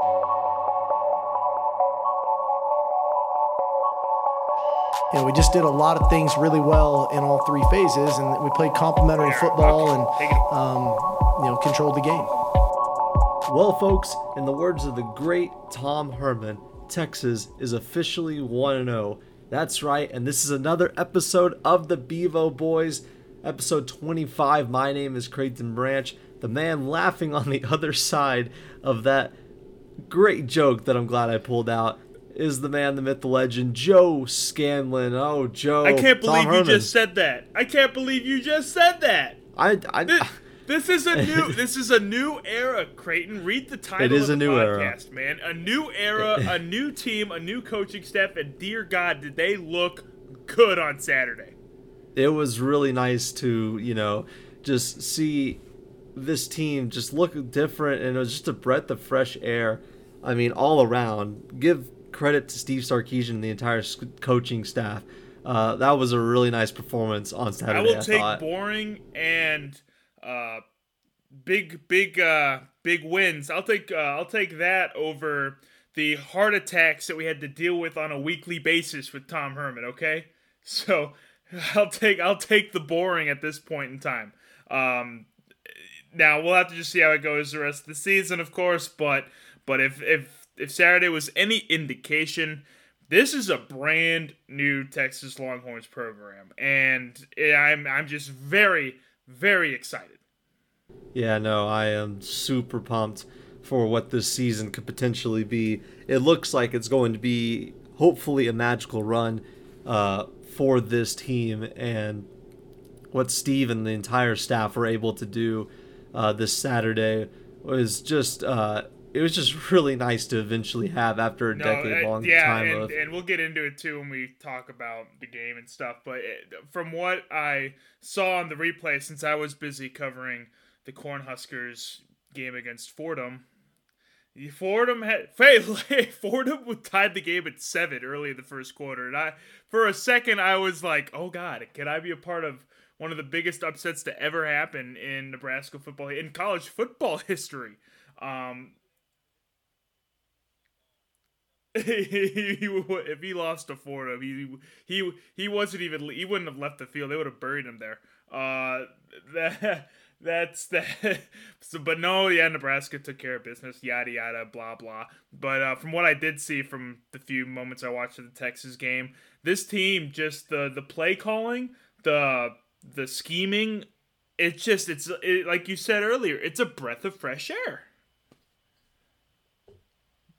you know, we just did a lot of things really well in all three phases, and we played complementary football and um, you know controlled the game. Well, folks, in the words of the great Tom Herman, Texas is officially 1 0. That's right, and this is another episode of the Bevo Boys, episode 25. My name is Creighton Branch, the man laughing on the other side of that great joke that I'm glad I pulled out is the man, the myth, the legend, Joe Scanlon. Oh, Joe. I can't believe you just said that. I can't believe you just said that. I, I, This, this is a new this is a new era, Creighton. Read the title It is of the a new era. podcast, man. A new era, a new team, a new coaching staff, and dear God, did they look good on Saturday. it was really nice to you know just see this team just look different and it was just a breath of fresh air i mean all around give credit to steve sarkisian and the entire coaching staff uh, that was a really nice performance on saturday I will I take thought. boring and uh, big, big, uh, big wins. I'll take, uh, I'll take that over the heart attacks that we had to deal with on a weekly basis with Tom Herman. Okay, so I'll take, I'll take the boring at this point in time. Um, now we'll have to just see how it goes the rest of the season, of course. But, but if if if Saturday was any indication, this is a brand new Texas Longhorns program, and I'm I'm just very very excited. Yeah, no, I am super pumped for what this season could potentially be. It looks like it's going to be hopefully a magical run uh, for this team and what Steve and the entire staff were able to do uh, this Saturday was just uh, it was just really nice to eventually have after a No, decade long yeah, time and, of and we'll get into it too when we talk about the game and stuff. But it, from what I saw on the replay, since I was busy covering the Cornhuskers game against Fordham, Fordham had hey, Fordham tied the game at seven early in the first quarter, and I for a second I was like, "Oh God, can I be a part of one of the biggest upsets to ever happen in Nebraska football in college football history?" Um, if he lost to Florida, he he he wasn't even he wouldn't have left the field. They would have buried him there. Uh, that that's that. So, but no, yeah, Nebraska took care of business. Yada yada, blah blah. But uh, from what I did see from the few moments I watched of the Texas game, this team just the the play calling, the the scheming, it's just it's it, like you said earlier, it's a breath of fresh air.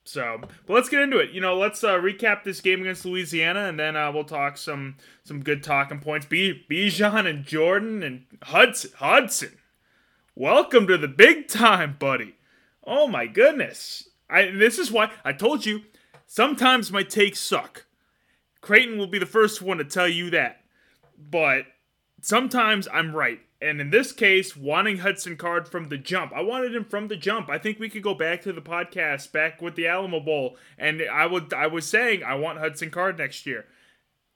So, but let's get into it. You know, let's uh, recap this game against Louisiana, and then uh, we'll talk some some good talking points. B Bijan and Jordan and Hudson. Hudson, welcome to the big time, buddy. Oh my goodness! I this is why I told you. Sometimes my takes suck. Creighton will be the first one to tell you that, but sometimes I'm right. And in this case, wanting Hudson Card from the jump, I wanted him from the jump. I think we could go back to the podcast back with the Alamo Bowl, and I would I was saying I want Hudson Card next year.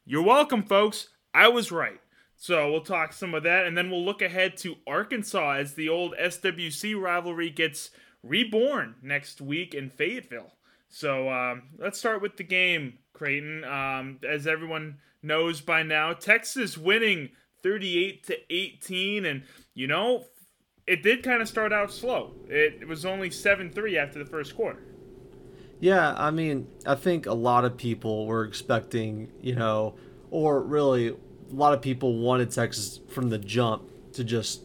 You're welcome, folks. I was right. So we'll talk some of that, and then we'll look ahead to Arkansas as the old SWC rivalry gets reborn next week in Fayetteville. So um, let's start with the game, Creighton. Um, as everyone knows by now, Texas winning 38 to 18, and you know, it did kind of start out slow. It, was only 7 3 after the first quarter. Yeah, I mean, I think a lot of people were expecting, you know, or really a lot of people wanted Texas from the jump to just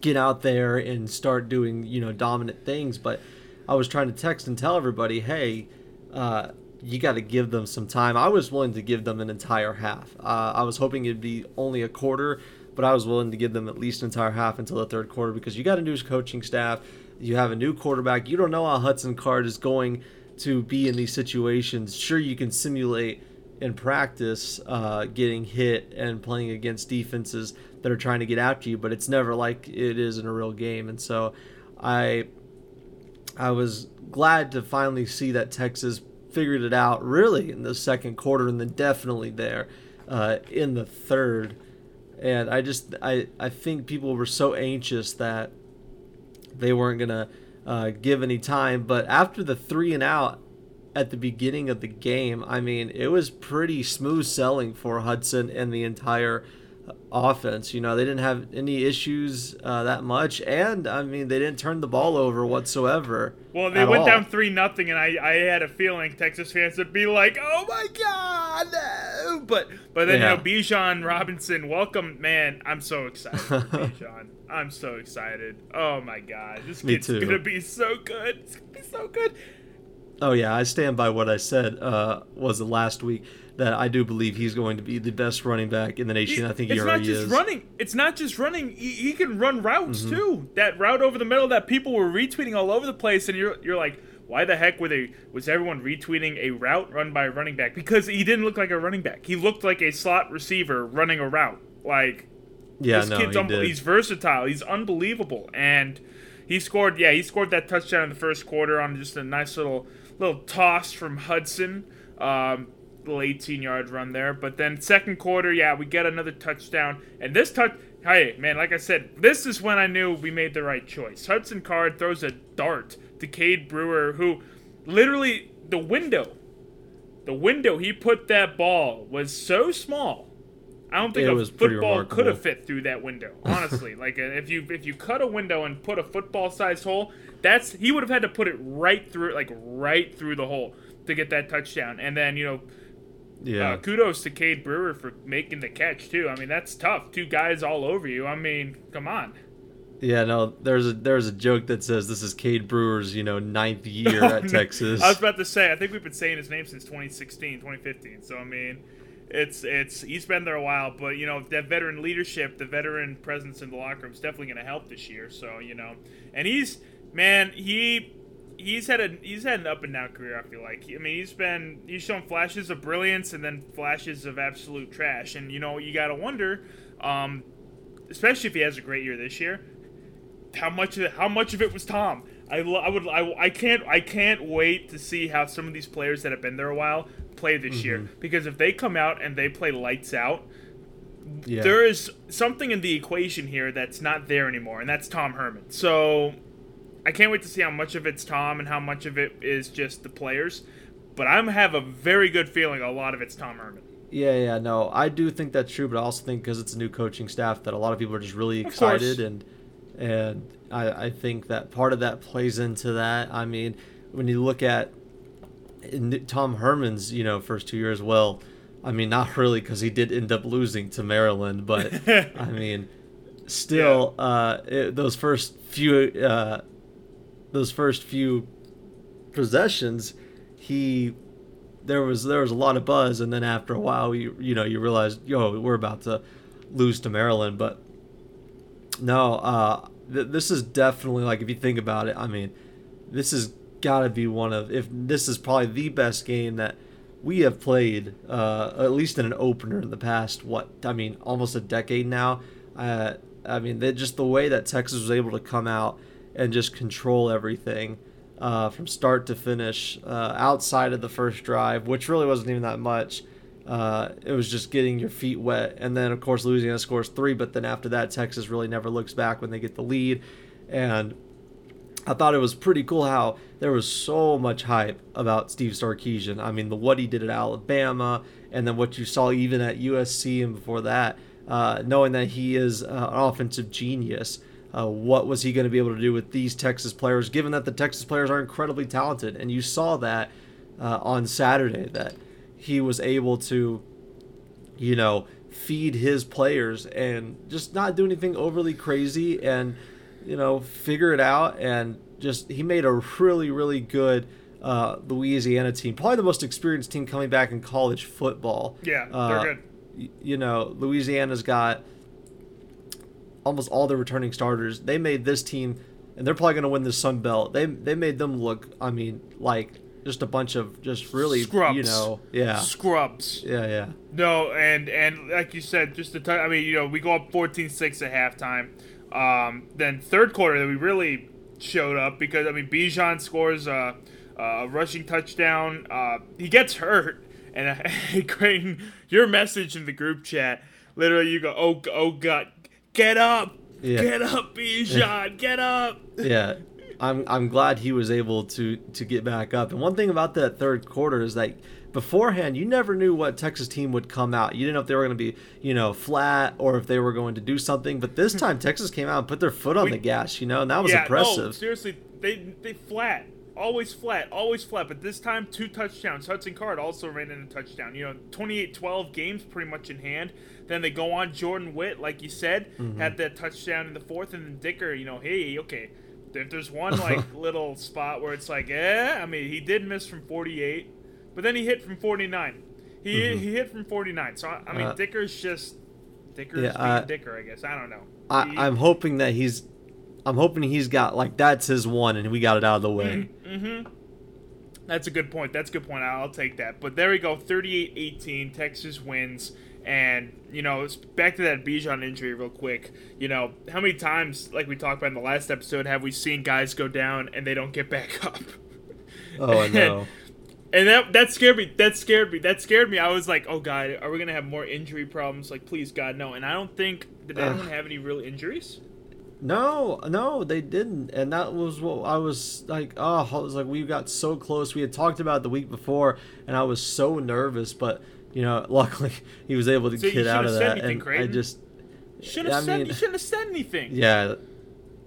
get out there and start doing, you know, dominant things. But I was trying to text and tell everybody, hey, uh, you got to give them some time. I was willing to give them an entire half. Uh, I was hoping it'd be only a quarter, but I was willing to give them at least an entire half until the third quarter because you got a new coaching staff. You have a new quarterback. You don't know how Hudson Card is going to be in these situations. Sure, you can simulate in practice uh, getting hit and playing against defenses that are trying to get after you, but it's never like it is in a real game. And so I I was glad to finally see that Texas figured it out really in the second quarter and then definitely there uh, in the third. And I just I, I think people were so anxious that they weren't gonna uh, give any time. But after the three and out at the beginning of the game, I mean, it was pretty smooth selling for Hudson and the entire offense. You know, they didn't have any issues uh, that much, and I mean, they didn't turn the ball over whatsoever. Well, they went all. down three nothing, and I, I had a feeling Texas fans would be like, "Oh my God!" No! But but then yeah. you know, Bijan Robinson, welcome, man. I'm so excited, Bijan. I'm so excited. Oh my God, this kid's gonna be so good. It's gonna be so good. Oh yeah, I stand by what I said. Uh, was last week? That I do believe he's going to be the best running back in the nation. He, I think he already is. It's not just running. It's not just running. He, he can run routes mm-hmm. too. That route over the middle that people were retweeting all over the place, and you're you're like, why the heck were they? Was everyone retweeting a route run by a running back? Because he didn't look like a running back. He looked like a slot receiver running a route. Like, yeah, this no, kid's he un- he's versatile. He's unbelievable, and he scored. Yeah, he scored that touchdown in the first quarter on just a nice little little toss from Hudson. Um, little 18 yard run there. But then second quarter, yeah, we get another touchdown. And this touch, hey, man, like I said, this is when I knew we made the right choice. Hudson Card throws a dart to Cade Brewer, who literally, the window, the window he put that ball was so small. I don't think it a football could have fit through that window. Honestly, like uh, if you if you cut a window and put a football sized hole, that's he would have had to put it right through, like right through the hole to get that touchdown. And then you know yeah. Uh, kudos to Cade Brewer for making the catch too. I mean, that's tough. Two guys all over you. I mean, come on. Yeah, no, there's a there's a joke that says this is Cade Brewer's, you know, ninth year at Texas. I was about to say, I think we've been saying his name since 2016, 2015. So I mean, it's it's he's been there a while, but you know that veteran leadership, the veteran presence in the locker room is definitely going to help this year. So you know, and he's man, he he's had a he's had an up and down career. I feel like. I mean, he's been he's shown flashes of brilliance and then flashes of absolute trash. And you know, you got to wonder, um, especially if he has a great year this year, how much of it, how much of it was Tom. I, I would I, I can't I can't wait to see how some of these players that have been there a while play this mm-hmm. year because if they come out and they play lights out. Yeah. There is something in the equation here that's not there anymore, and that's Tom Herman. So I can't wait to see how much of it's Tom and how much of it is just the players. But I have a very good feeling a lot of it's Tom Herman. Yeah, yeah, no, I do think that's true, but I also think because it's a new coaching staff that a lot of people are just really excited and and I, I think that part of that plays into that. I mean, when you look at Tom Herman's, you know, first two years, well, I mean, not really because he did end up losing to Maryland, but I mean, still, yeah. uh, it, those first few uh, those first few possessions, he there was there was a lot of buzz, and then after a while, you you know you realize, yo, we're about to lose to Maryland. But no, uh, th- this is definitely like if you think about it, I mean, this has got to be one of if this is probably the best game that we have played, uh, at least in an opener in the past. What I mean, almost a decade now. Uh, I mean, just the way that Texas was able to come out and just control everything uh, from start to finish uh, outside of the first drive, which really wasn't even that much. Uh, it was just getting your feet wet. And then, of course, Louisiana scores three, but then after that, Texas really never looks back when they get the lead. And I thought it was pretty cool how there was so much hype about Steve Sarkisian. I mean, the what he did at Alabama, and then what you saw even at USC and before that, uh, knowing that he is uh, an offensive genius. Uh, what was he going to be able to do with these Texas players, given that the Texas players are incredibly talented? And you saw that uh, on Saturday that he was able to, you know, feed his players and just not do anything overly crazy and, you know, figure it out. And just he made a really, really good uh, Louisiana team, probably the most experienced team coming back in college football. Yeah, they're uh, good. You know, Louisiana's got almost all the returning starters. They made this team, and they're probably going to win the Sun Belt. They they made them look. I mean, like just a bunch of just really scrubs. You know, yeah, scrubs. Yeah, yeah. No, and and like you said, just the time. I mean, you know, we go up 14-6 at halftime. Um, then third quarter, that we really showed up because I mean, Bijan scores a, a rushing touchdown. Uh, he gets hurt, and uh, your message in the group chat. Literally, you go, oh, oh God, Get up! Yeah. Get up, Bijan! Get up! Yeah. I'm I'm glad he was able to to get back up. And one thing about that third quarter is that beforehand, you never knew what Texas team would come out. You didn't know if they were going to be, you know, flat or if they were going to do something. But this time, Texas came out and put their foot on We- the gas, you know, and that was yeah, No, impressive. seriously, they they flat. Always flat, always flat, but this time two touchdowns. Hudson Card also ran in a touchdown. You know, 28-12 games pretty much in hand. Then they go on Jordan Witt, like you said, Mm-hmm. had that touchdown in the fourth, and then Dicker, you know, hey, okay, if there's one like little spot where it's like, eh, I mean, he did miss from 48, but then he hit from 49. He he hit from 49. So I, I mean, Mm-hmm. Uh, Dicker's just Dicker's yeah, being uh, Dicker, I guess. I don't know. I, He- I'm hoping that he's, I'm hoping he's got like that's his one, and we got it out of the way. Mm-hmm. That's a good point. That's a good point. I'll take that. But there we go. 38-18. Texas wins. And, you know, it's- back to that Bijan injury real quick. You know, how many times, like we talked about in the last episode, have we seen guys go down and they don't get back up? Oh, I know. And that that scared me. That scared me. That scared me. I was like, "Oh God, are we gonna have more injury problems?" Like, please God, no. And I don't think did anyone have any real injuries. No, no, they didn't, and that was what I was like. Oh, I was like, we got so close. We had talked about it the week before, and I was so nervous, but you know, luckily he was able to So get out of that. anything, And I just, Shouldn't I have said. mean- you shouldn't have said anything. yeah,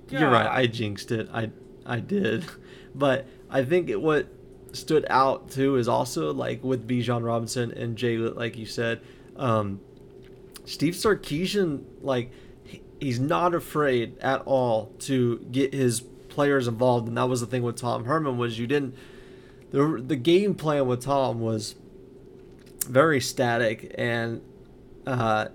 you're right. I jinxed it. I, I did, but I think it, what stood out too is also like with Bijan Robinson and Jay, like you said, um, Steve Sarkisian, like he's not afraid at all to get his players involved, and that was the thing with Tom Herman was you didn't the the game plan with Tom was very static and uh,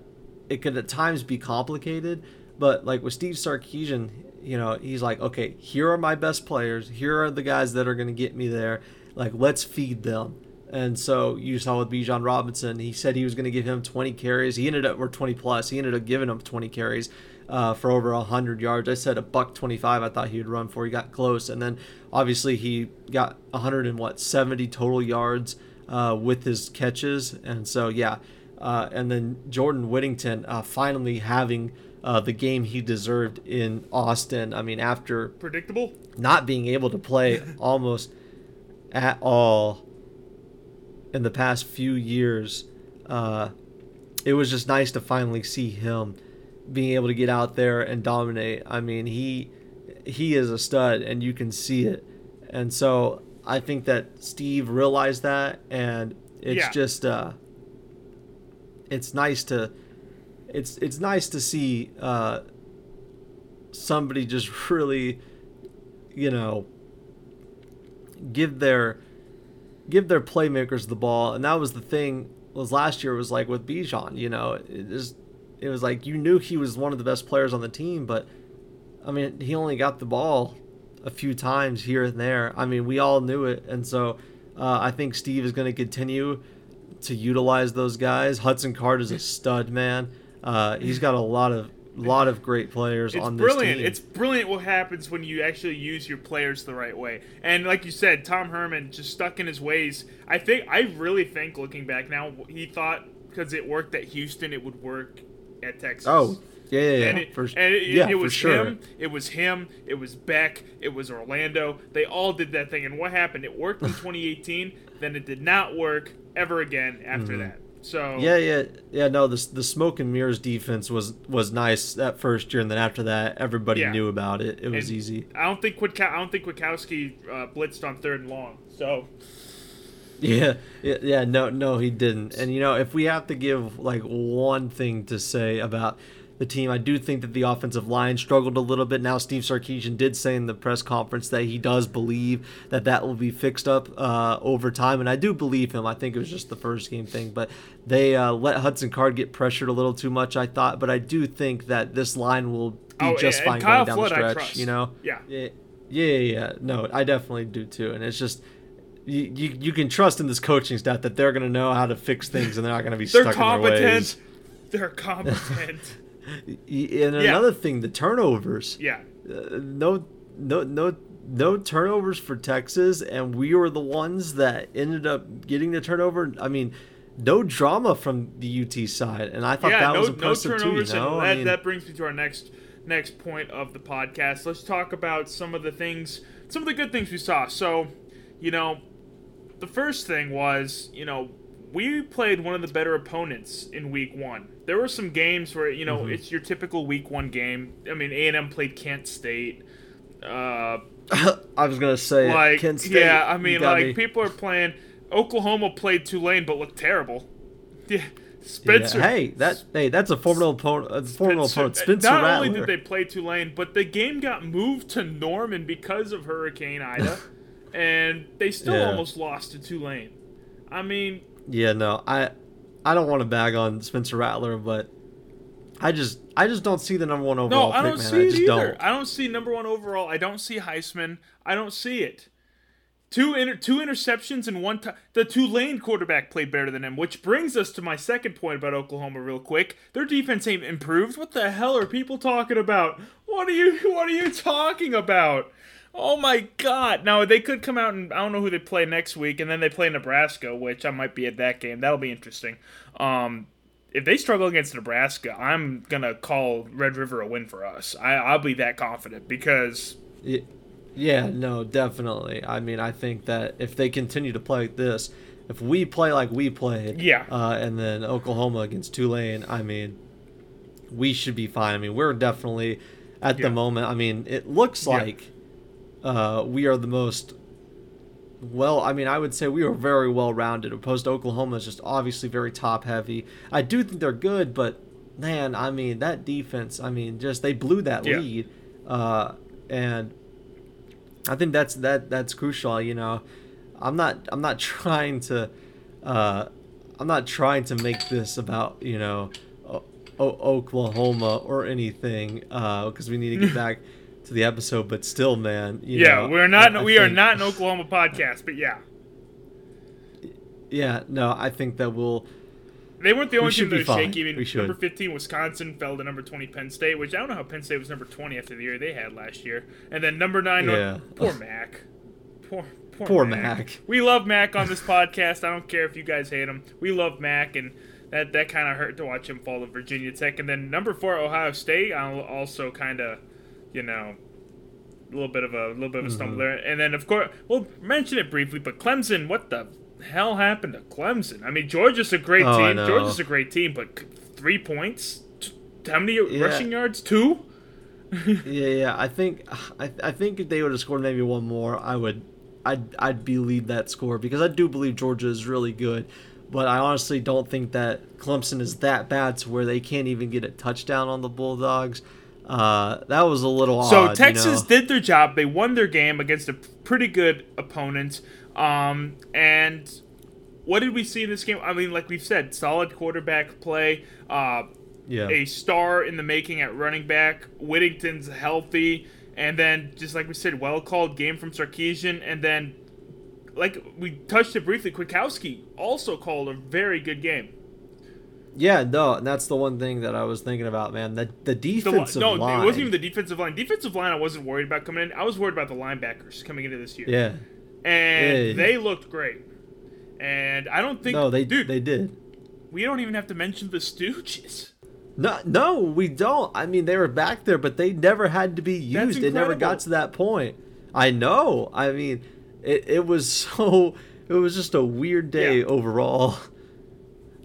it could at times be complicated. But like with Steve Sarkisian, you know, he's like, okay, here are my best players. Here are the guys that are going to get me there. Like, let's feed them. And so you saw with Bijan Robinson, he said he was going to give him 20 carries. He ended up, or 20 plus. He ended up giving him 20 carries uh, for over 100 yards. I said a buck 25. I thought he would run for. He got close, and then obviously he got 100 and what 70 total yards uh, with his catches. And so yeah, uh, and then Jordan Whittington uh, finally having uh, the game he deserved in Austin. I mean, after Predictable. not being able to play almost at all in the past few years, uh, it was just nice to finally see him being able to get out there and dominate. I mean, he he is a stud, and you can see it. And so I think that Steve realized that, and it's Yeah. just uh, it's nice to it's it's nice to see uh, somebody just really, you know, give their give their playmakers the ball, and that was the thing. Was last year was like with Bijan, you know, it just it was like you knew he was one of the best players on the team, but I mean he only got the ball a few times here and there. I mean we all knew it, and so uh, I think Steve is going to continue to utilize those guys. Hudson Card is a stud, man. Uh, he's got a lot of lot of great players It's on this brilliant. team. It's brilliant what happens when you actually use your players the right way. And like you said, Tom Herman just stuck in his ways. I think I really think looking back now, he thought because it worked at Houston, it would work at Texas. oh yeah, yeah, yeah, and it, for, and it, yeah, it was sure. him. It was him. It was Beck. It was Orlando. They all did that thing. And what happened? It worked in 2018. Then it did not work ever again after mm-hmm. that. So. Yeah, yeah, yeah. No, the the smoke and mirrors defense was was nice that first year, and then after that, everybody Yeah. knew about it. It was And easy. I don't think Witkow- I don't think uh, blitzed on third and long. So Yeah, yeah, yeah. No, no, he didn't. And you know, if we have to give like one thing to say about the team, I do think that the offensive line struggled a little bit. Now, Steve Sarkisian did say in the press conference that he does believe that that will be fixed up uh, over time, and I do believe him. I think it was just the first game thing, but they uh, let Hudson Card get pressured a little too much. I thought, but I do think that this line will be Oh, just and fine going down Flood, the stretch. You know? Yeah. Yeah, yeah, yeah, yeah. No, I definitely do too. And it's just you, you, you can trust in this coaching staff that they're going to know how to fix things and they're not going to be they're stuck in their ways. They're competent. Y- And another thing, the turnovers. yeah. Uh, no, no, no, no turnovers for Texas, and we were the ones that ended up getting the turnover. I mean, no drama from the UT side, and I thought Yeah, that no, was no impressive turnovers, too. You know, and I mean, that brings me to our next next point of the podcast. Let's talk about some of the things, some of the good things we saw. So, you know, the first thing was, you know, we played one of the better opponents in week one. There were some games where you know mm-hmm. it's your typical week one game. I mean, A and M played Kent State. Uh, I was gonna say like Kent State, yeah. I mean, like me. people are playing. Oklahoma played Tulane, but looked terrible. Yeah. Spencer. Yeah. Hey, that hey, that's a formidable opponent. A formidable Spencer, opponent. Spencer Not Rattler. only did they play Tulane, but the game got moved to Norman because of Hurricane Ida, and they still yeah. almost lost to Tulane. I mean, yeah, no, I I don't want to bag on Spencer Rattler, but I just I just don't see the number one overall. No, I don't pick, see it either. Don't. I don't see number one overall. I don't see Heisman. I don't see it. Two inter- two interceptions and one time. The lane quarterback played better than him, which brings us to my second point about Oklahoma. Real quick, their defense ain't improved. What the hell are people talking about? What are you What are you talking about? Oh my god! Now they could come out and I don't know who they play next week, and then they play Nebraska, which I might be at that game. That'll be interesting. Um, if they struggle against Nebraska, I'm gonna call Red River a win for us. I, I'll be that confident because. Yeah, yeah, no, definitely. I mean, I think that if they continue to play like this, if we play like we played, yeah, uh, and then Oklahoma against Tulane, I mean, we should be fine. I mean, we're definitely at yeah. the moment. I mean, it looks like. Yeah uh, we are the most well, I mean, I would say we are very well rounded. Opposed to Oklahoma is just obviously very top heavy. I do think they're good, but man, I mean, that defense, I mean, just they blew that yeah. lead, uh, and I think that's that that's crucial. You know, I'm not I'm not trying to uh, I'm not trying to make this about you know o- o- Oklahoma or anything because uh, we need to get back to the episode, but still, man. yeah, know, we're not. I, I we think, are not an Oklahoma podcast, but yeah. Yeah, no, I think that we'll. They weren't the only team that was shaky. I mean, number 15, Wisconsin fell to number 20, Penn State, which I don't know how Penn State was number 20 after the year they had last year. And then number 9, yeah. poor Mack. Poor, poor, poor Mack. Mack. We love Mack on this podcast. I don't care if you guys hate him. We love Mac, and that, that kind of hurt to watch him fall to Virginia Tech. And then number 4, Ohio State, I'll also kind of – you know, a little bit of a little bit of a mm-hmm. stumbler. And then of course we'll mention it briefly, but Clemson, what the hell happened to Clemson? I mean, Georgia's a great oh, team. Georgia's a great team, but three points, how many yeah. rushing yards? Two. yeah, yeah. I think I, I think if they would have scored maybe one more, I would, I'd I'd believe that score because I do believe Georgia is really good, but I honestly don't think that Clemson is that bad to where they can't even get a touchdown on the Bulldogs. Uh, that was a little so odd. So Texas you know? did their job. They won their game against a pretty good opponent. Um, and what did we see in this game? I mean, like we've said, solid quarterback play. Uh, yeah. A star in the making at running back. Whittington's healthy. And then, just like we said, well called game from Sarkisian. And then, like we touched it briefly, Kwiatkowski also called a very good game. Yeah, no, and that's the one thing that I was thinking about, man. The the defensive the, no, line. it wasn't even the defensive line. Defensive line, I wasn't worried about coming in. I was worried about the linebackers coming into this year. Yeah, and yeah, they looked great. And I don't think no, they dude, they did. We don't even have to mention the Stooges. No, no, we don't. I mean, they were back there, but they never had to be used. They never got to that point. I know. I mean, it, it was so. It was just a weird day yeah. overall.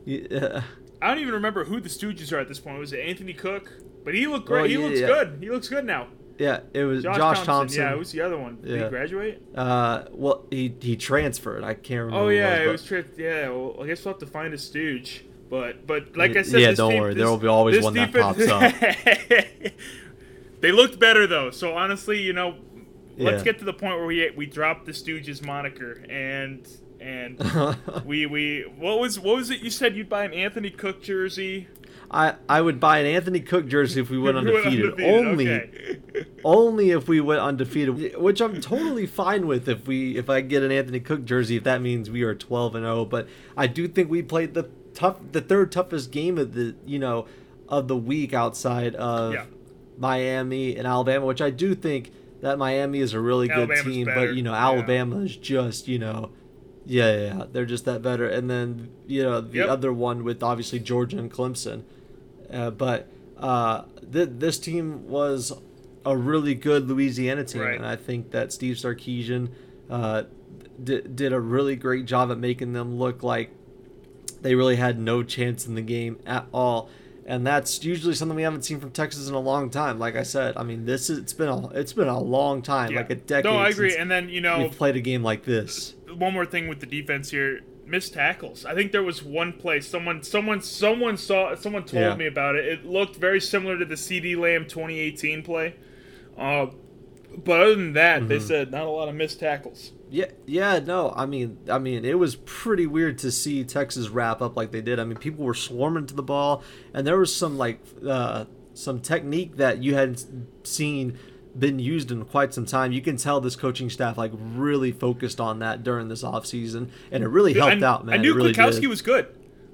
Yeah. I don't even remember who the Stooges are at this point. Was it Anthony Cook? But he looked great. Oh, yeah, he looks yeah. good. He looks good now. Yeah, it was Josh, Josh Thompson. Thompson. Yeah, who's the other one? Did yeah. he graduate? Uh, well, he he transferred. I can't remember. Oh yeah, it was, tra- yeah. Well, I guess we'll have to find a Stooge. But but like I said, yeah, don't worry. there will be always one defense, that pops up. they looked better though. So honestly, you know, let's get to the point where we we drop the Stooges moniker and and we we what was what was it you said you'd buy an Anthony Cook jersey? I I would buy an Anthony Cook jersey if we went undefeated. undefeated only okay. only if we went undefeated, which I'm totally fine with if we if I get an Anthony Cook jersey if that means we are 12 and 0, but I do think we played the tough the third toughest game of the, you know, of the week outside of yeah. Miami and Alabama, which I do think that Miami is a really Alabama's good team, better. but you know, Alabama yeah. is just, you know, yeah, yeah, yeah, they're just that better. And then you know the yep. other one with obviously Georgia and Clemson, uh, but uh, th- this team was a really good Louisiana team, Right. and I think that Steve Sarkisian uh, did did a really great job at making them look like they really had no chance in the game at all. And that's usually something we haven't seen from Texas in a long time. Like I said, I mean, this is it's been a it's been a long time, Yeah. like a decade. No, I agree. since And then you know, we've played a game like this. One more thing with the defense here missed tackles i think there was one play someone someone someone saw someone told Yeah. me about it it looked very similar to the CeeDee Lamb 2018 play uh, but other than that they Mm-hmm. said not a lot of missed tackles Yeah, yeah, no. I mean, I mean, it was pretty weird to see Texas wrap up like they did. I mean, people were swarming to the ball, and there was some like uh, some technique that you hadn't seen been used in quite some time. You can tell this coaching staff like really focused on that during this offseason, and it really helped I, out, man. I knew it really Kwiatkowski was good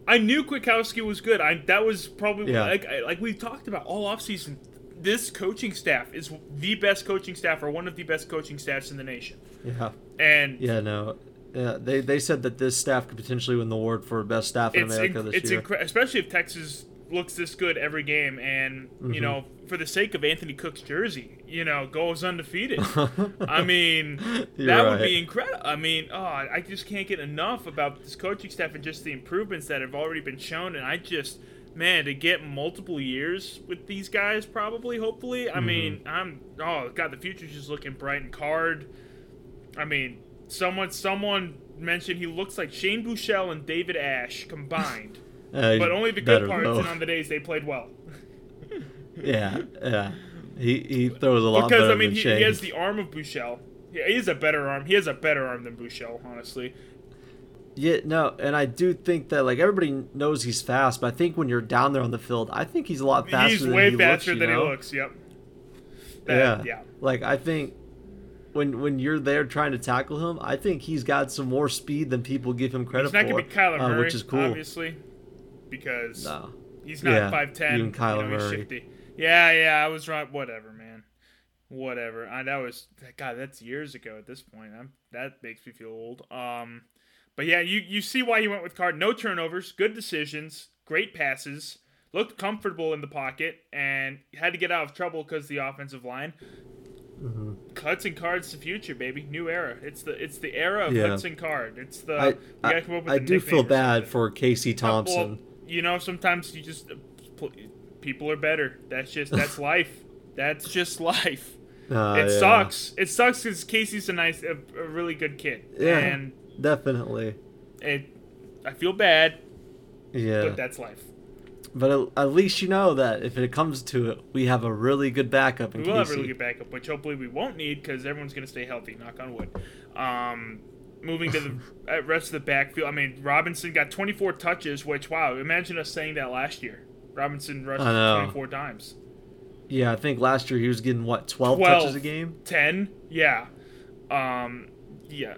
I knew Kwiatkowski was good. I that was probably Yeah. like like we talked about all offseason. This coaching staff is the best coaching staff, or one of the best coaching staffs in the nation. Yeah, And yeah, no. Yeah, they, they said that this staff could potentially win the award for best staff in America inc- this it's year. incre- especially if Texas looks this good every game, and Mm-hmm. you know, for the sake of Anthony Cook's jersey, you know, goes undefeated. I mean, that You're would be incredible. I mean, oh, I just can't get enough about this coaching staff and just the improvements that have already been shown, and I just. Man, to get multiple years with these guys, probably, hopefully. Mm-hmm. I mean, I'm oh god, the future's just looking bright and card. I mean, someone someone mentioned he looks like Shane Buechele and David Ash combined, Uh, but only the good parts and on the days they played well. Yeah, yeah. He he throws a lot more. Because I mean, he, he has the arm of Buechele. Yeah, he has a better arm. He has a better arm than Buechele, honestly. Yeah, no, and I do think that like everybody knows he's fast, but I think when you're down there on the field, I think he's a lot faster He's than way he faster looks, you than know? he looks. Yep. That- yeah, yeah. Like I think when when you're there trying to tackle him, I think he's got some more speed than people give him credit He's not for, gonna be Kyler uh, Murray, which is cool. obviously, because No. he's not Yeah, five ten. even Kyler you know, he's Murray. shifty. Yeah, yeah, I was right. Whatever, man. Whatever. I, that was God. That's years ago at this point. I'm, that makes me feel old. Um, but yeah, you you see why he went with Card. No turnovers, good decisions, great passes, looked comfortable in the pocket, and had to get out of trouble because the offensive line. Mm-hmm. Cuts and cards the future, baby. New era. It's the it's the era of Yeah. cuts and card. It's the I I, come up with I do feel bad for Casey Thompson. Well, you know, sometimes you just people are better. That's just that's life. That's just life. Uh, it yeah. sucks. It sucks because Casey's a nice, a, a really good kid. Yeah, And definitely. it, I feel bad, Yeah, but that's life. but at, least you know that if it comes to it, we have a really good backup in We will have a really good backup, which hopefully we won't need because everyone's going to stay healthy. Knock on wood. Um, moving to the rest of the backfield. I mean, Robinson got 24 touches, which wow, imagine us saying that last year. Robinson rushed 24 times. Yeah, I think last year he was getting what 12, 12. touches a game. 10 yeah um yeah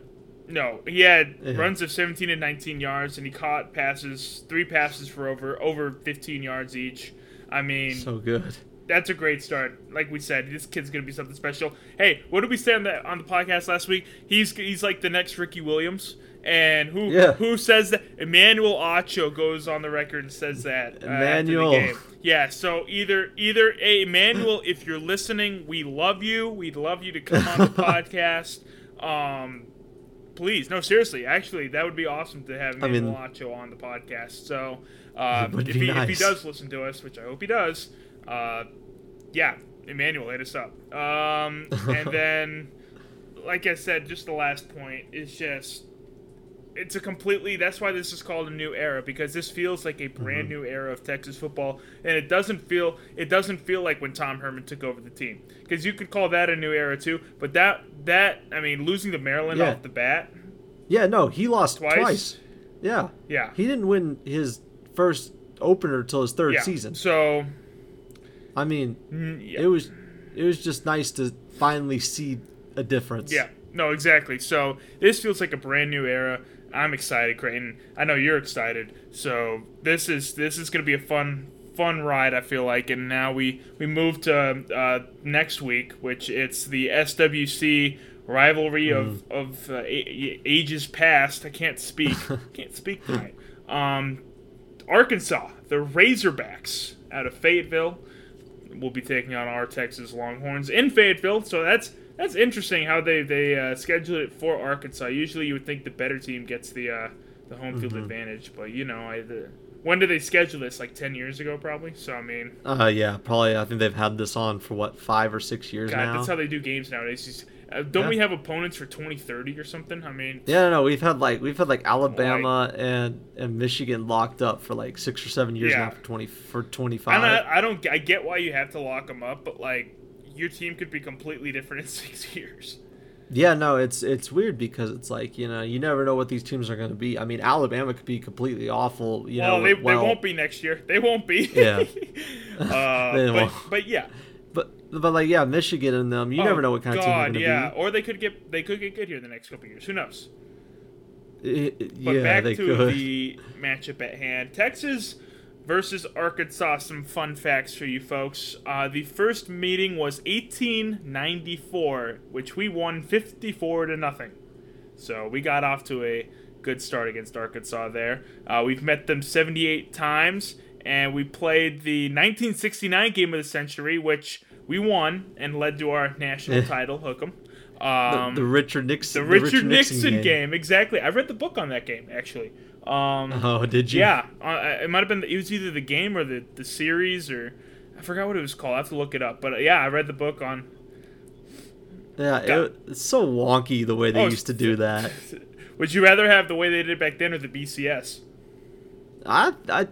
no he had Yeah. runs of 17 and 19 yards and he caught passes three passes for over over 15 yards each i mean So good. That's a great start like we said this kid's gonna be something special hey what did we say on the on the podcast last week he's he's like the next ricky williams and who Yeah. who says that Emmanuel Acho goes on the record and says that uh, Emmanuel. after the game. Yeah, so either either hey, Emmanuel, if you're listening, we love you. We'd love you to come on the podcast. Um, please, no, seriously, actually, that would be awesome to have I mean- Emmanuel Acho on the podcast. So uh, if he if he does listen to us, which I hope he does, uh, yeah, Emmanuel, hit us up. Um, and then, like I said, just the last point is just it's a completely that's why this is called a new era because this feels like a brand Mm-hmm. new era of Texas football and it doesn't feel it doesn't feel like when Tom Herman took over the team because you could call that a new era too but that that I mean losing to Maryland Yeah. off the bat Yeah, no, he lost Twice? twice. Yeah, yeah he didn't win his first opener till his third yeah season. so I mean, mm, yeah. it was it was just nice to finally see a difference. Yeah, no, exactly. So this feels like a brand new era. I'm excited, Creighton. I know you're excited. So this is this is going to be a fun fun ride. I feel like, and now we we move to uh, next week, which it's the SWC rivalry of of uh, a- ages past. I can't speak. can't speak tonight. Um, Arkansas, the Razorbacks out of Fayetteville. Will be taking on our Texas Longhorns in Fayetteville. So that's that's interesting how they they uh, scheduled it for Arkansas. Usually, you would think the better team gets the uh, the home field Mm-hmm. advantage, but you know, I, the, when did they schedule this? Like ten years ago, probably. So I mean, Uh, yeah, probably. I think they've had this on for what five or six years God, now. that's how they do games nowadays. Uh, don't Yeah. we have opponents for twenty thirty or something? I mean, Yeah, no, no, we've had like we've had like Alabama and and Michigan locked up for like six or seven years Yeah. now for twenty for twenty I'm five. not, I don't. I get why you have to lock them up, but like your team could be completely different in six years. Yeah, no, it's it's weird because it's like you know you never know what these teams are going to be. I mean, Alabama could be completely awful. You know, they, well, they won't be next year. They won't be. Yeah. uh, but, won't. but yeah. But like yeah, Michigan and them, you Oh, never know what kind of team they're going to yeah. be. Or they could get they could get good here in the next couple years. Who knows? I- I- But yeah, back they to could. the matchup at hand. Texas versus Arkansas. Some fun facts for you folks. Uh, the first meeting was 1894, which we won 54 to nothing. So we got off to a good start against Arkansas there. Uh, we've met them 78 times, and we played the 1969 game of the century, which we won and led to our national title. Hook 'em. the, Um, the Richard Nixon, the Richard, Nixon, game. exactly. I read the book on that game actually. Um, Oh, did you? yeah, uh, it might have been. It was either the game or the the series, or I forgot what it was called. I have to look it up. But uh, yeah, I read the book on. Yeah, it, it's so wonky the way they Oh, used to do that. Would you rather have the way they did back then or the BCS? I I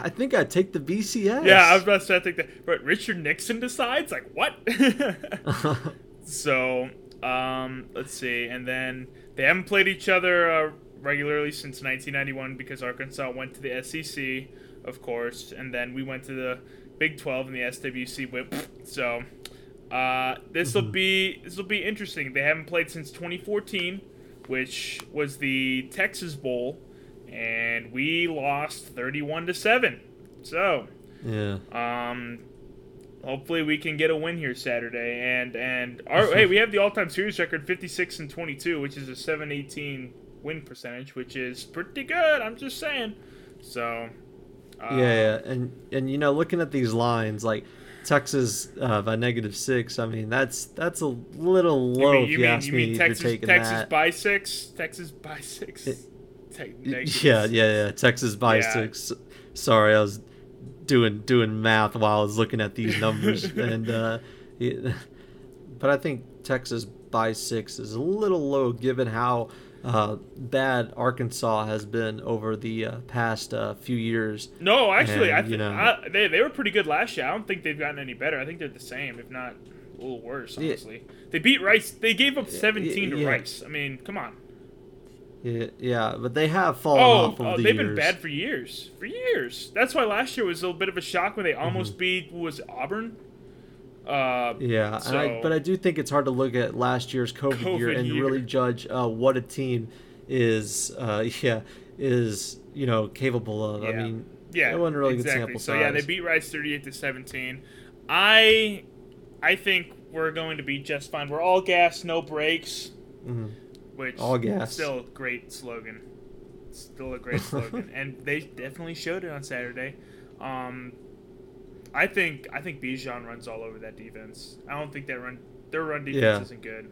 I think I'd take the BCS. Yeah, I was about to say I think that. But Richard Nixon decides like what? so um, let's see, and then they haven't played each other uh, regularly since 1991 because Arkansas went to the SEC, of course, and then we went to the Big 12 and the SWC whip. So uh, this will be this will be interesting. They haven't played since 2014, which was the Texas Bowl, and we lost 31 to seven. So yeah. um, hopefully we can get a win here Saturday. And and our, hey, we have the all-time series record 56 and 22, which is a 718 win percentage, which is pretty good. I'm just saying. So. Uh, yeah, yeah, and and you know, looking at these lines, like Texas uh, by negative six. I mean, that's that's a little You low mean, if you you, mean, ask you me. mean Texas, Texas that. by six? Texas by six? It- Take Y- Yeah, yeah, yeah. Texas by Yeah. six. Sorry, I was doing doing math while I was looking at these numbers, and uh, yeah, but I think Texas by six is a little low given how uh, bad Arkansas has been over the uh, past uh, few years. No, actually, I think you know- I, they they were pretty good last year. I don't think they've gotten any better. I think they're the same, if not a little worse. Yeah. Honestly, they beat Rice. They gave up 17 to yeah. Rice. I mean, come on. Yeah, yeah, but they have fallen Oh, off over oh the they've years. been bad for years. For years. That's why last year was a little bit of a shock when they Mm-hmm. almost beat was Auburn. Uh, Yeah, and I, but I do think it's hard to look at last year's COVID, year and year. really judge uh, what a team is. Uh, yeah, is you know capable of. I mean, yeah, it wasn't a really exactly. good sample So size. yeah, they beat Rice 38 to 17. I, I think we're going to be just fine. We're all gas, no brakes. Mhm. Which All gas. Still a great slogan. Still a great slogan, and they definitely showed it on Saturday. Um, I think I think Bijan runs all over that defense. I don't think that run their run defense Yeah. isn't good.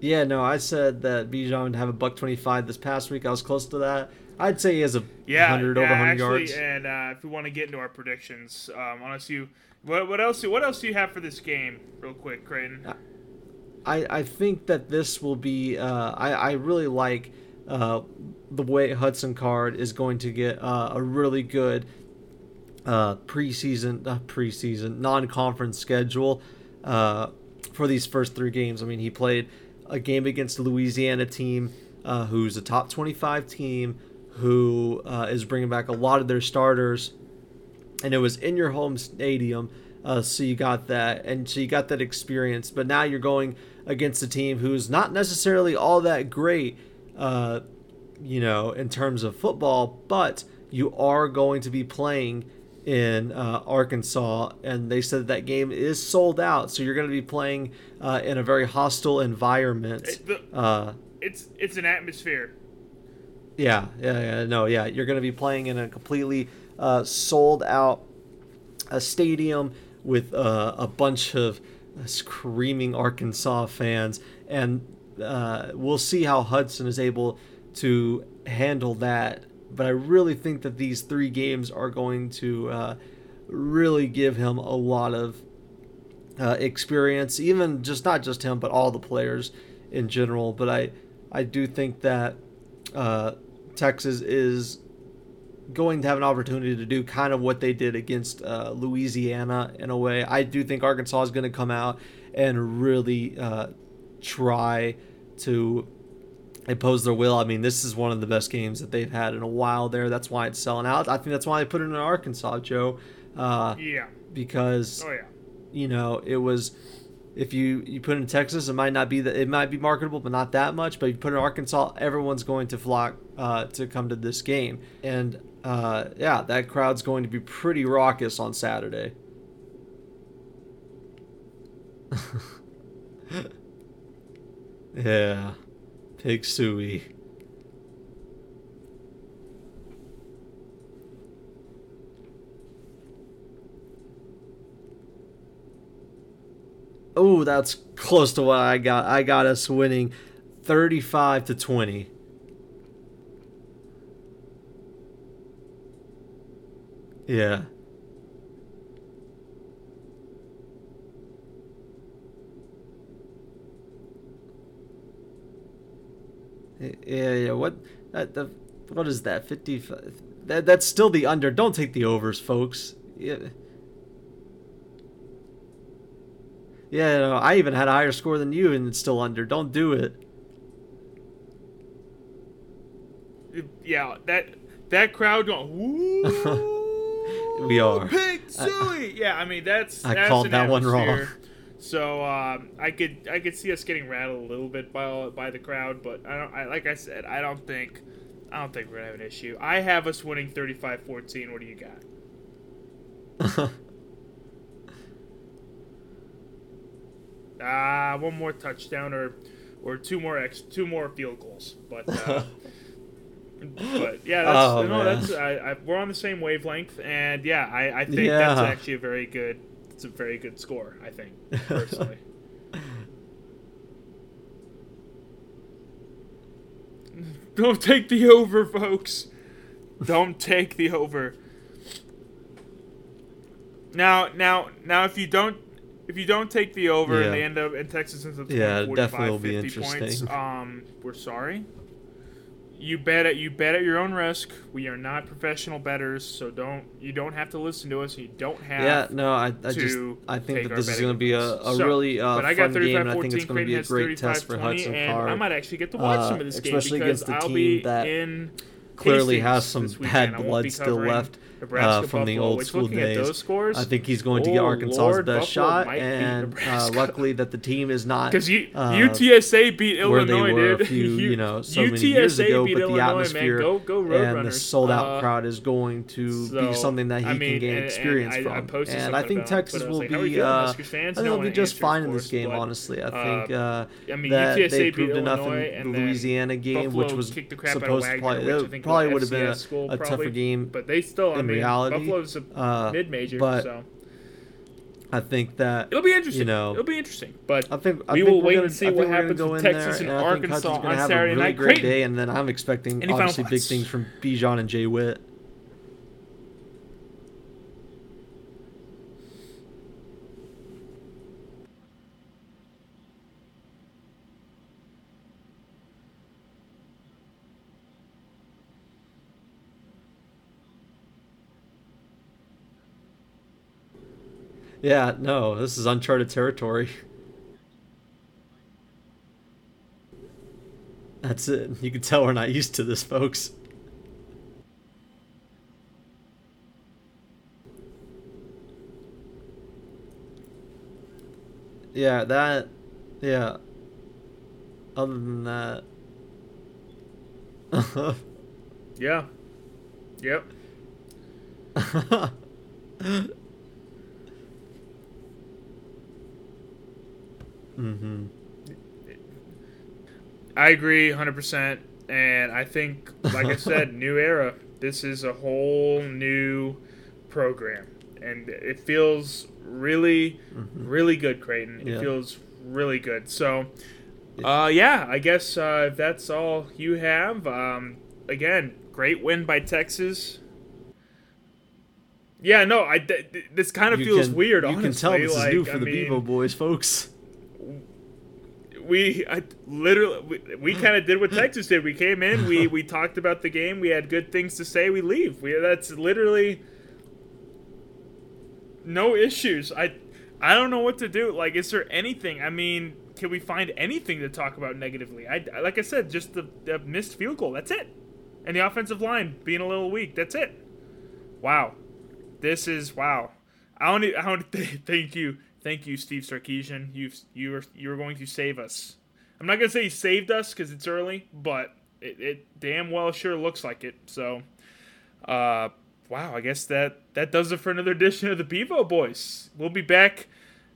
Yeah, no, I said that Bijan would have a buck twenty five this past week. I was close to that. I'd say he has a Yeah, hundred yeah, over hundred actually, yards. and uh, if we want to get into our predictions, um, unless you, what, what else? What else do you have for this game, real quick, Creighton? I, I think that this will be. Uh, I I really like uh, the way Hudson Card is going to get uh, a really good uh, preseason, uh, preseason non-conference schedule uh, for these first three games. I mean, he played a game against the Louisiana team, uh, who's a top 25 team, who uh, is bringing back a lot of their starters, and it was in your home stadium. Uh, so you got that, and so you got that experience. But now you're going against a team who's not necessarily all that great, uh, you know, in terms of football. But you are going to be playing in uh, Arkansas, and they said that game is sold out. So you're going to be playing uh, in a very hostile environment. It- the- Uh, It's it's an atmosphere. yeah, yeah, yeah, no, yeah. You're going to be playing in a completely uh, sold out uh, stadium with uh, a bunch of screaming Arkansas fans, and uh, we'll see how Hudson is able to handle that. But I really think that these three games are going to uh, really give him a lot of uh, experience, even just not just him, but all the players in general. But I, I do think that uh, Texas is going to have an opportunity to do kind of what they did against uh, Louisiana in a way. I do think Arkansas is going to come out and really uh, try to impose their will. I mean, this is one of the best games that they've had in a while there. That's why it's selling out. I think that's why they put it in Arkansas, Joe. Uh, yeah. Because, oh, yeah. you know, it was if you you put in Texas, it might not be that it might be marketable, but not that much. But you put in Arkansas, everyone's going to flock uh, to come to this game, and uh, yeah, that crowd's going to be pretty raucous on Saturday. yeah, Pig Sooie. Oh, that's close to what I got. I got us winning 35 to 20. Yeah. Yeah, yeah. What that the what is that? 55 that that's still the under. Don't take the overs, folks. Yeah. Yeah, no, I even had a higher score than you and it's still under. Don't do it. Yeah, that that crowd going woo. we are. Pig Sooie. yeah, I mean that's. I that's called that one wrong. So um, I could I could see us getting rattled a little bit by by the crowd, but I don't. I, like I said, I don't think I don't think we're gonna have an issue. I have us winning 35-14. What do you got? Ah, uh, one more touchdown or or two more ex two more field goals. But uh, but yeah, that's oh, no, that's I, I, we're on the same wavelength, and yeah, I, I think yeah. that's actually a very good it's a very good score. I think personally. Don't take the over, folks. Don't take the over. Now, now, now, if you don't if you don't take the over yeah. and they end up in Texas ends up yeah, 45, definitely will be interesting. points, um, we're sorry. You bet at you bet at your own risk. We are not professional betters, so don't you don't have to listen to us. You don't have. Yeah, no, I, I just I think that this is going to be a, a so, really uh, fun game, and I think it's going to be a great test for Hudson Card. I might actually get to watch uh, some of this game because against the I'll team be that in clearly has some bad blood still left uh, from the old school days. Scores, I think he's going to get oh, Arkansas's Lord, best Buffalo shot, and uh, luckily that the team is not because uh, UTSA beat Illinois, dude. A few, you know, so UTSA many years ago, but the Illinois, atmosphere go, go and the sold out uh, crowd is going to so, be something that he I mean, can gain and, experience and from. I, I and I think Texas will like, be, uh, I think they'll be just fine in this game. Honestly, I think that they proved enough in the Louisiana game, which was supposed to play. Probably would have been a tougher game, but they still in reality. Buffalo's a uh, mid major, but so. I think that it'll be interesting. You know, it'll be interesting. But I think I we think will wait gonna, and see what happens with Texas and, and Arkansas on have Saturday a really night. Great Creighton. day, and then I'm expecting obviously big things from Bijan and Jay Witt. Yeah, no, this is uncharted territory. That's it. You can tell we're not used to this, folks. Yeah, that. Yeah. Other than that. yeah. Yep. Mm-hmm. I agree 100%. And I think, like I said, new era. This is a whole new program. and it feels really, really good, Creighton. It Yeah. feels really good. So, uh, yeah, I guess uh, that's all you have. Um, again, great win by Texas. Yeah, no, I th- th- this kind of You feels can- weird. You honestly, can tell this like, is new for I the mean, Bevo boys, folks. We I, literally we, we kind of did what Texas did. We came in, we we talked about the game, we had good things to say, we leave. We that's literally no issues. I I don't know what to do. Like, is there anything? I mean, can we find anything to talk about negatively? I like I said, just the, the missed field goal. That's it, and the offensive line being a little weak. That's it. Wow, this is wow. I to I to thank you, thank you, Steve Sarkisian. You you were you were going to save us. I'm not gonna say he saved us because it's early, but it, it damn well sure looks like it. So, uh, wow, I guess that that does it for another edition of the Bevo Boys. We'll be back.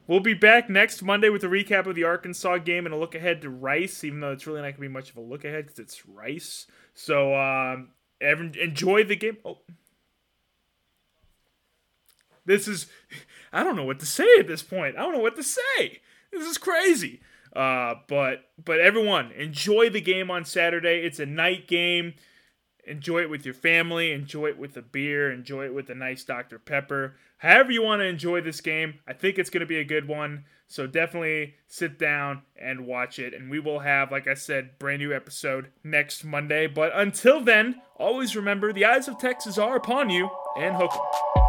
We'll be back next Monday with a recap of the Arkansas game and a look ahead to Rice, even though it's really not going to be much of a look ahead because it's Rice. So um, enjoy the game. Oh, this is I don't know what to say at this point. I don't know what to say. This is crazy. Uh, but but everyone enjoy the game on Saturday. It's a night game. Enjoy it with your family. Enjoy it with a beer. Enjoy it with a nice Dr Pepper. However you want to enjoy this game, I think it's going to be a good one. So definitely sit down and watch it. And we will have, like I said, brand new episode next Monday. But until then, always remember the eyes of Texas are upon you and hook.